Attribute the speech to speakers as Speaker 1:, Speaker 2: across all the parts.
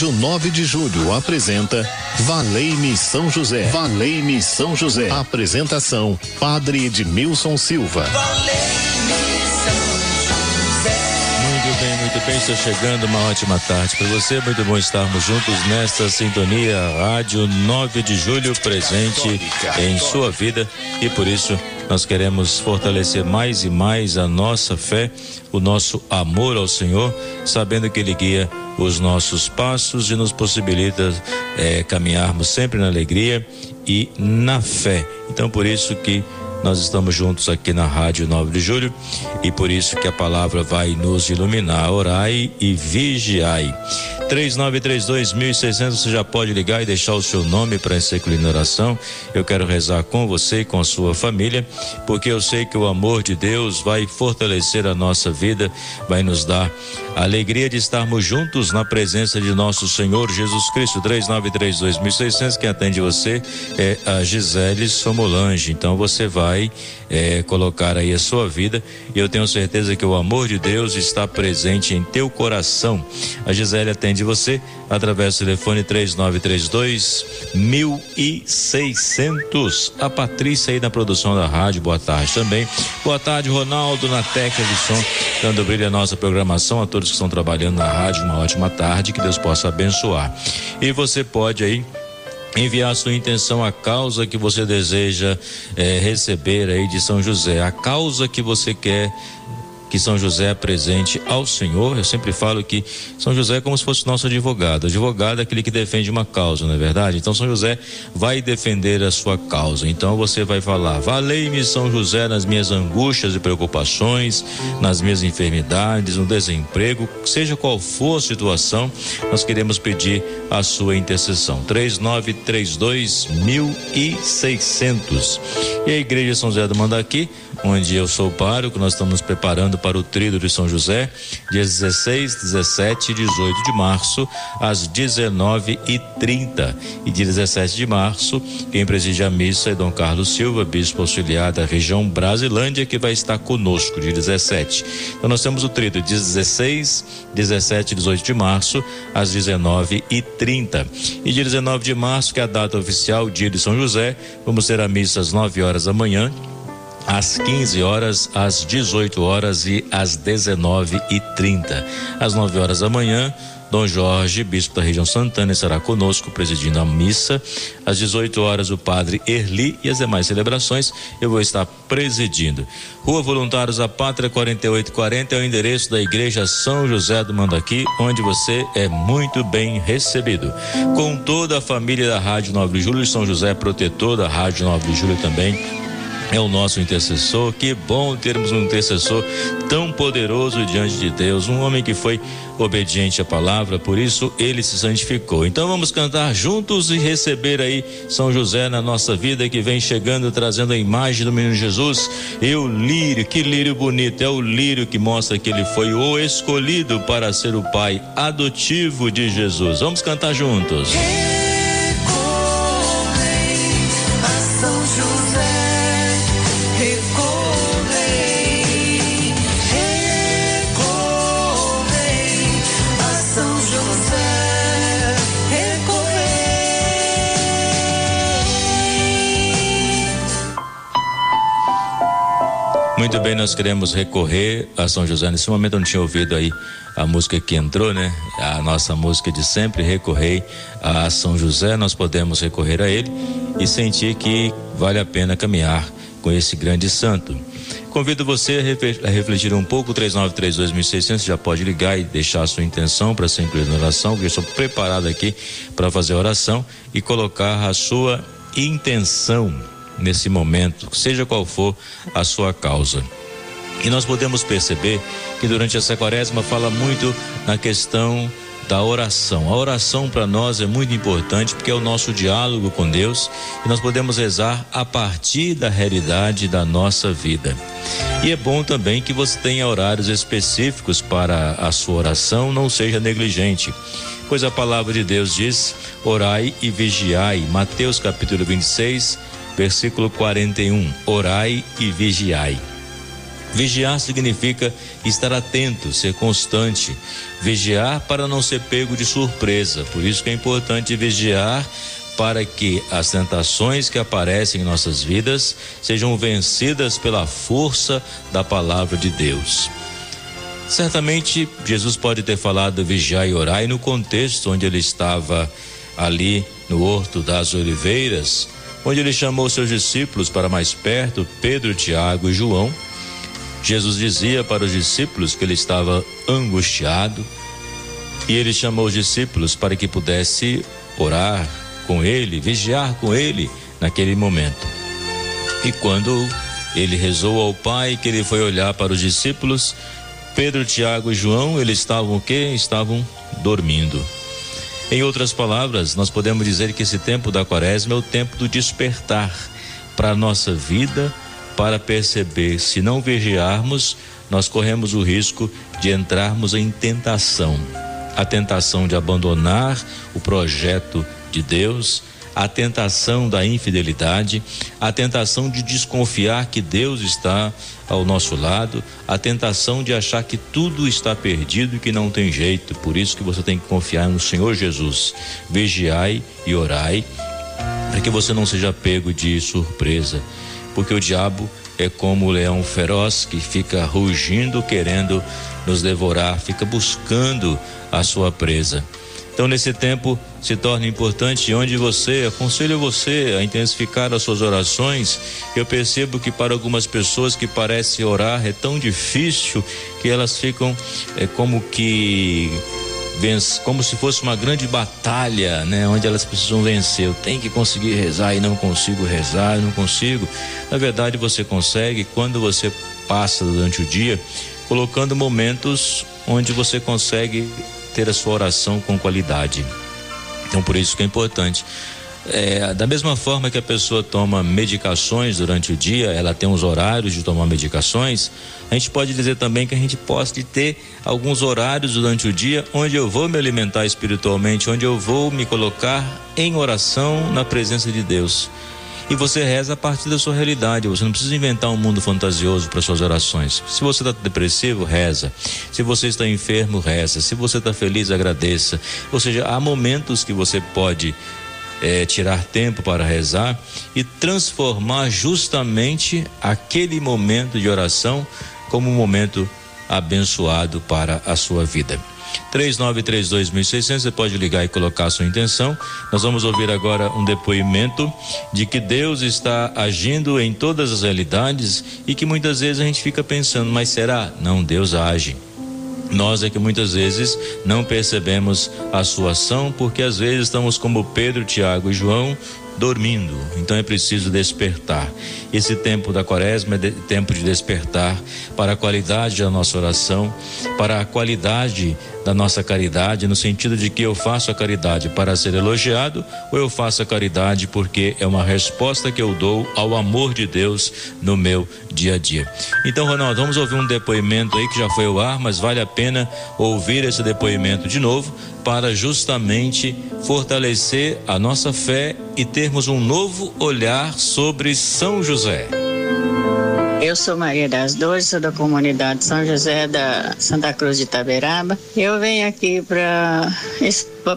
Speaker 1: Rádio 9 de Julho apresenta Valei-me São José. Valei-me São José. Apresentação: Padre Edmilson Silva.
Speaker 2: Muito bem, muito bem, está chegando uma ótima tarde para você. Muito bom estarmos juntos nesta sintonia Rádio 9 de Julho presente em sua vida e por isso nós queremos fortalecer mais e mais a nossa fé, o nosso amor ao Senhor, sabendo que Ele guia os nossos passos e nos possibilita é, caminharmos sempre na alegria e na fé. Então, por isso que nós estamos juntos aqui na Rádio 9 de Julho e por isso que a palavra vai nos iluminar. Orai e vigiai. 3932.600, você já pode ligar e deixar o seu nome para incluir oração. Eu quero rezar com você e com a sua família, porque eu sei que o amor de Deus vai fortalecer a nossa vida, vai nos dar alegria de estarmos juntos na presença de nosso Senhor Jesus Cristo. 3932.600, quem atende você é a Gisele Somolange. Então você vai é, colocar aí a sua vida e eu tenho certeza que o amor de Deus está presente em teu coração. A Gisele atende você através do telefone 3932 1600. A Patrícia aí na produção da rádio, boa tarde também. Boa tarde, Ronaldo, na técnica de som, dando brilho à nossa programação, a todos que estão trabalhando na rádio, uma ótima tarde, que Deus possa abençoar. E você pode aí enviar a sua intenção, a causa que você deseja é, receber aí de São José, a causa que você quer que São José apresente ao Senhor. Eu sempre falo que São José é como se fosse nosso advogado. Advogado é aquele que defende uma causa, não é verdade? Então São José vai defender a sua causa. Então você vai falar: Valei-me São José nas minhas angústias e preocupações, nas minhas enfermidades, no desemprego, seja qual for a situação, nós queremos pedir a sua intercessão. 3932 1600. E a igreja São José do Mandaqui onde eu sou pároco, nós estamos preparando para o Tríduo de São José, dias 16, 17 e 18 de março, às 19h30. E, dia 17 de março, quem preside a missa é Dom Carlos Silva, bispo auxiliar da região Brasilândia, que vai estar conosco, dia 17. Então, nós temos o dia 16, 17 e 18 de março, às 19h30. E dia 19 de março, que é a data oficial, dia de São José, vamos ter a missa às 9 horas da manhã às 15 horas, às 18 horas e às 19 e 30. Às 9 horas da manhã, Dom Jorge, bispo da região Santana, estará conosco presidindo a missa. Às 18 horas, o padre Erli e as demais celebrações eu vou estar presidindo. Rua Voluntários da Pátria 4840 é o endereço da Igreja São José do Mandaqui, onde você é muito bem recebido. Com toda a família da Rádio 9 de Julho, São José protetor da Rádio 9 de Julho também é o nosso intercessor. Que bom termos um intercessor tão poderoso diante de Deus, um homem que foi obediente à palavra, por isso ele se santificou. Então vamos cantar juntos e receber aí São José na nossa vida que vem chegando trazendo a imagem do menino Jesus. E o lírio, que lírio bonito, é o lírio que mostra que ele foi o escolhido para ser o pai adotivo de Jesus. Vamos cantar juntos. Muito bem, nós queremos recorrer a São José. Nesse momento eu não tinha ouvido aí a música que entrou, né? A nossa música de sempre, recorrer a São José. Nós podemos recorrer a ele e sentir que vale a pena caminhar com esse grande santo. Convido você a refletir um pouco, 3932.600, já pode ligar e deixar a sua intenção para ser incluído na oração, porque eu estou preparado aqui para fazer a oração e colocar a sua intenção nesse momento, seja qual for a sua causa. E nós podemos perceber que durante essa quaresma fala muito na questão da oração. A oração para nós é muito importante porque é o nosso diálogo com Deus e nós podemos rezar a partir da realidade da nossa vida. E é bom também que você tenha horários específicos para a sua oração, não seja negligente. Pois a palavra de Deus diz: orai e vigiai. Mateus capítulo 26, versículo 41. Orai e vigiai. Vigiar significa estar atento, ser constante. Vigiar para não ser pego de surpresa. Por isso que é importante vigiar para que as tentações que aparecem em nossas vidas sejam vencidas pela força da palavra de Deus. Certamente Jesus pode ter falado vigiar e orar e no contexto onde ele estava ali no Horto das Oliveiras, onde ele chamou seus discípulos para mais perto, Pedro, Tiago e João Jesus dizia para os discípulos que ele estava angustiado e ele chamou os discípulos para que pudesse orar com ele, vigiar com ele naquele momento. E quando ele rezou ao Pai, que ele foi olhar para os discípulos, Pedro, Tiago e João, eles estavam o quê? Estavam dormindo. Em outras palavras, nós podemos dizer que esse tempo da quaresma é o tempo do despertar para a nossa vida para perceber, se não vigiarmos, nós corremos o risco de entrarmos em tentação. A tentação de abandonar o projeto de Deus, a tentação da infidelidade, a tentação de desconfiar que Deus está ao nosso lado, a tentação de achar que tudo está perdido e que não tem jeito. Por isso que você tem que confiar no Senhor Jesus. Vigiai e orai, para que você não seja pego de surpresa porque o diabo é como o leão feroz que fica rugindo querendo nos devorar, fica buscando a sua presa. Então, nesse tempo, se torna importante onde você, aconselho você a intensificar as suas orações. Eu percebo que para algumas pessoas que parece orar é tão difícil que elas ficam é, como que como se fosse uma grande batalha, né, onde elas precisam vencer. Eu tenho que conseguir rezar e não consigo rezar, não consigo. Na verdade, você consegue quando você passa durante o dia colocando momentos onde você consegue ter a sua oração com qualidade. Então, por isso que é importante é, da mesma forma que a pessoa toma medicações durante o dia, ela tem uns horários de tomar medicações, a gente pode dizer também que a gente pode ter alguns horários durante o dia onde eu vou me alimentar espiritualmente, onde eu vou me colocar em oração na presença de Deus. E você reza a partir da sua realidade. Você não precisa inventar um mundo fantasioso para suas orações. Se você está depressivo, reza. Se você está enfermo, reza. Se você está feliz, agradeça. Ou seja, há momentos que você pode é, tirar tempo para rezar e transformar justamente aquele momento de oração como um momento abençoado para a sua vida. 3932.600, você pode ligar e colocar a sua intenção. Nós vamos ouvir agora um depoimento de que Deus está agindo em todas as realidades e que muitas vezes a gente fica pensando, mas será? Não, Deus age. Nós é que muitas vezes não percebemos a sua ação, porque às vezes estamos como Pedro, Tiago e João, dormindo. Então é preciso despertar. Esse tempo da quaresma é de, tempo de despertar para a qualidade da nossa oração, para a qualidade da nossa caridade, no sentido de que eu faço a caridade para ser elogiado ou eu faço a caridade porque é uma resposta que eu dou ao amor de Deus no meu dia a dia. Então, Ronaldo, vamos ouvir um depoimento aí que já foi ao ar, mas vale a pena ouvir esse depoimento de novo para justamente fortalecer a nossa fé e termos um novo olhar sobre São José.
Speaker 3: Eu sou Maria das Dores, sou da comunidade São José da Santa Cruz de Itaberaba. Eu venho aqui para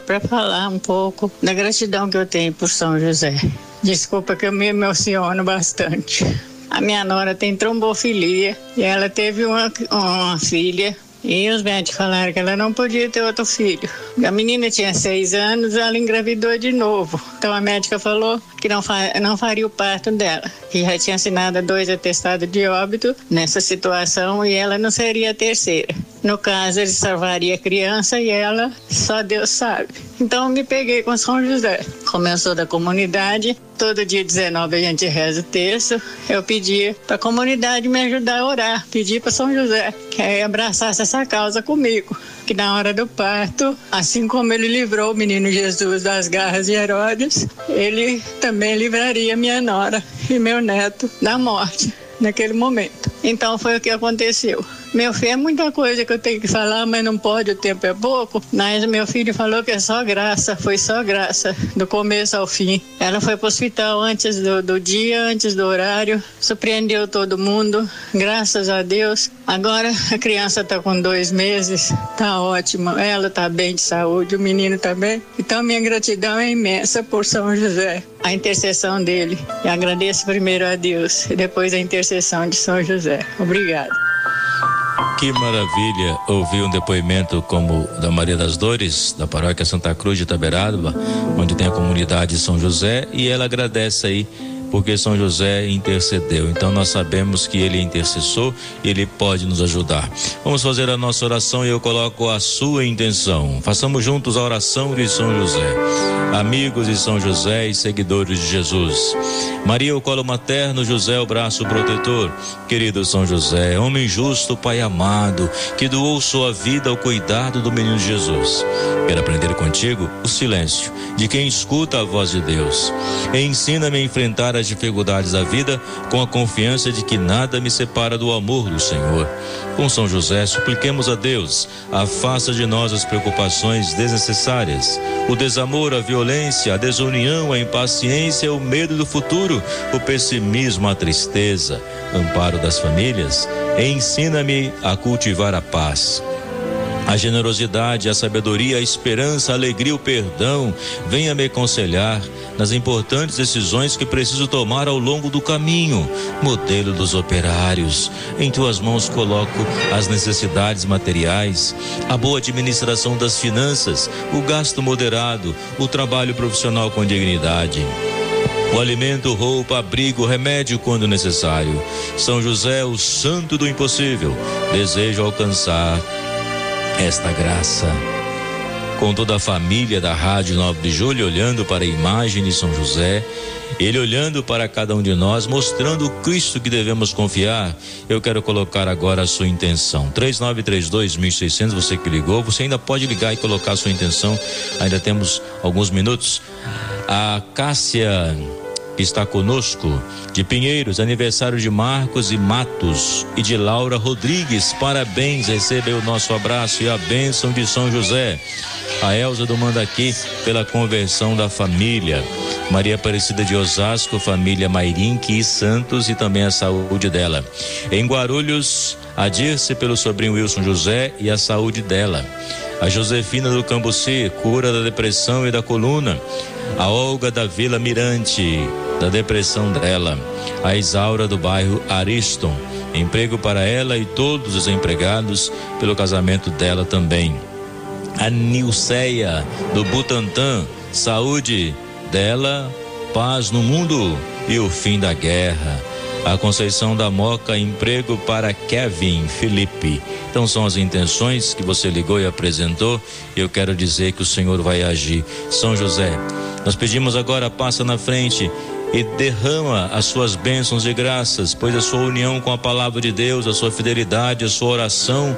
Speaker 3: para falar um pouco da gratidão que eu tenho por São José. Desculpa que eu me emociono bastante. A minha nora tem trombofilia e ela teve uma, uma filha e os médicos falaram que ela não podia ter outro filho. A menina tinha seis anos, ela engravidou de novo. Então a médica falou que não, fa não faria o parto dela. Que já tinha assinado dois atestados de óbito nessa situação e ela não seria a terceira. No caso, ele salvaria a criança e ela, só Deus sabe. Então, me peguei com São José. Sou da comunidade, todo dia 19 a gente reza o terço. Eu pedi para a comunidade me ajudar a orar. Pedi para São José que abraçasse essa causa comigo. Que na hora do parto, assim como ele livrou o menino Jesus das garras de Herodes, ele também livraria minha nora e meu neto da morte naquele momento. Então foi o que aconteceu. Meu filho, é muita coisa que eu tenho que falar, mas não pode, o tempo é pouco. Mas meu filho falou que é só graça, foi só graça, do começo ao fim. Ela foi para o hospital antes do, do dia, antes do horário, surpreendeu todo mundo, graças a Deus. Agora a criança está com dois meses, tá ótima. Ela está bem de saúde, o menino. Tá então minha gratidão é imensa por São José, a intercessão dele. E agradeço primeiro a Deus e depois a intercessão de São José. Obrigada.
Speaker 2: Que maravilha ouvir um depoimento como da Maria das Dores, da paróquia Santa Cruz de Taberaba, onde tem a comunidade São José, e ela agradece aí porque São José intercedeu. Então nós sabemos que ele é intercessor e ele pode nos ajudar. Vamos fazer a nossa oração e eu coloco a sua intenção. Façamos juntos a oração de São José. Amigos de São José e seguidores de Jesus. Maria, o colo materno, José, o braço protetor. Querido São José, homem justo, Pai amado, que doou sua vida ao cuidado do menino Jesus. Quero aprender contigo o silêncio de quem escuta a voz de Deus. Ensina-me a enfrentar as dificuldades da vida com a confiança de que nada me separa do amor do Senhor. Com São José, supliquemos a Deus, afasta de nós as preocupações desnecessárias, o desamor, a violência, a desunião, a impaciência, o medo do futuro, o pessimismo, a tristeza, amparo das famílias. Ensina-me a cultivar a paz a generosidade, a sabedoria, a esperança, a alegria, o perdão. Venha me aconselhar nas importantes decisões que preciso tomar ao longo do caminho. Modelo dos operários. Em tuas mãos coloco as necessidades materiais, a boa administração das finanças, o gasto moderado, o trabalho profissional com dignidade. O alimento, roupa, abrigo, remédio quando necessário. São José, o santo do impossível, desejo alcançar esta graça. Com toda a família da Rádio 9 de Julho olhando para a imagem de São José, ele olhando para cada um de nós, mostrando o Cristo que devemos confiar. Eu quero colocar agora a sua intenção. 3932 1600, você que ligou, você ainda pode ligar e colocar a sua intenção. Ainda temos alguns minutos. A Cássia está conosco. De Pinheiros, aniversário de Marcos e Matos e de Laura Rodrigues. Parabéns, recebeu o nosso abraço e a bênção de São José. A Elza do Mandaqui pela conversão da família. Maria Aparecida de Osasco, família Mairinque e Santos e também a saúde dela. Em Guarulhos, a Dirce pelo sobrinho Wilson José e a saúde dela. A Josefina do Cambuci, cura da depressão e da coluna. A Olga da Vila Mirante, da depressão dela. A Isaura do bairro Ariston, emprego para ela e todos os empregados pelo casamento dela também. A Nilceia do Butantã, saúde dela, paz no mundo e o fim da guerra. A Conceição da Moca, emprego para Kevin Felipe. Então são as intenções que você ligou e apresentou. E eu quero dizer que o Senhor vai agir. São José, nós pedimos agora, passa na frente e derrama as suas bênçãos e graças, pois a sua união com a palavra de Deus, a sua fidelidade, a sua oração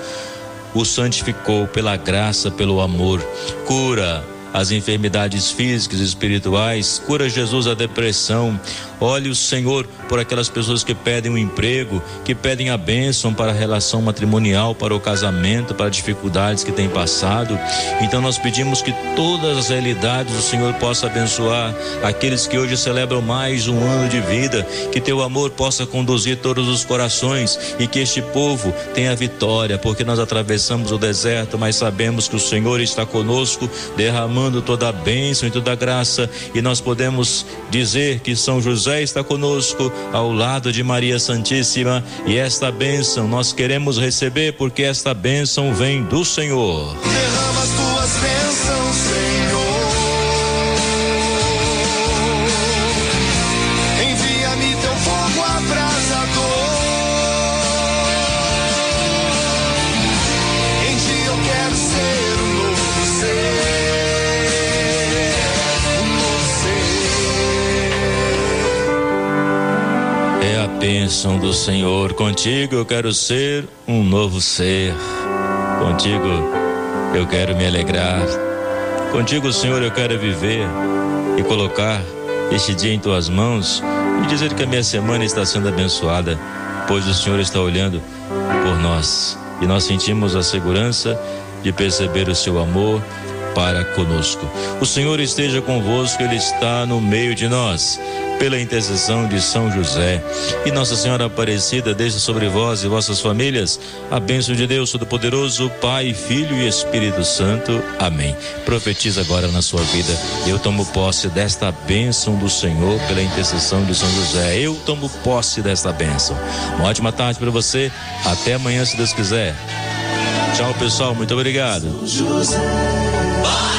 Speaker 2: o santificou pela graça, pelo amor. Cura as enfermidades físicas e espirituais, cura Jesus a depressão, Olhe o Senhor por aquelas pessoas que pedem um emprego, que pedem a bênção para a relação matrimonial, para o casamento, para dificuldades que têm passado. Então nós pedimos que todas as realidades o Senhor possa abençoar aqueles que hoje celebram mais um ano de vida, que teu amor possa conduzir todos os corações e que este povo tenha vitória, porque nós atravessamos o deserto, mas sabemos que o Senhor está conosco, derramando toda a bênção e toda a graça, e nós podemos dizer que São José José está conosco ao lado de Maria Santíssima e esta bênção nós queremos receber porque esta bênção vem do Senhor.
Speaker 4: Derrama as tuas bênçãos, Senhor.
Speaker 2: Bênção do Senhor. Contigo eu quero ser um novo ser. Contigo eu quero me alegrar. Contigo, Senhor, eu quero viver e colocar este dia em tuas mãos e dizer que a minha semana está sendo abençoada, pois o Senhor está olhando por nós. e nós sentimos a segurança de perceber o seu amor para conosco. O Senhor esteja convosco, Ele está no meio de nós. Pela intercessão de São José e Nossa Senhora Aparecida, deixa sobre vós e vossas famílias a bênção de Deus Todo-Poderoso, Pai, Filho e Espírito Santo. Amém. Profetiza agora na sua vida. Eu tomo posse desta bênção do Senhor pela intercessão de São José. Eu tomo posse desta bênção. Uma ótima tarde para você. Até amanhã, se Deus quiser. Tchau, pessoal. Muito obrigado. Boa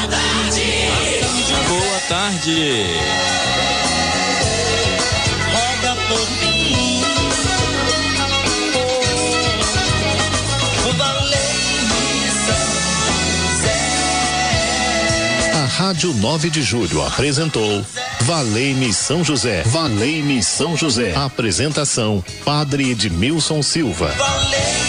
Speaker 2: tarde. Boa tarde.
Speaker 1: Rádio 9 de Julho apresentou Valei-me São José. Valei-me São José. Apresentação: Padre Edmilson Silva. Valei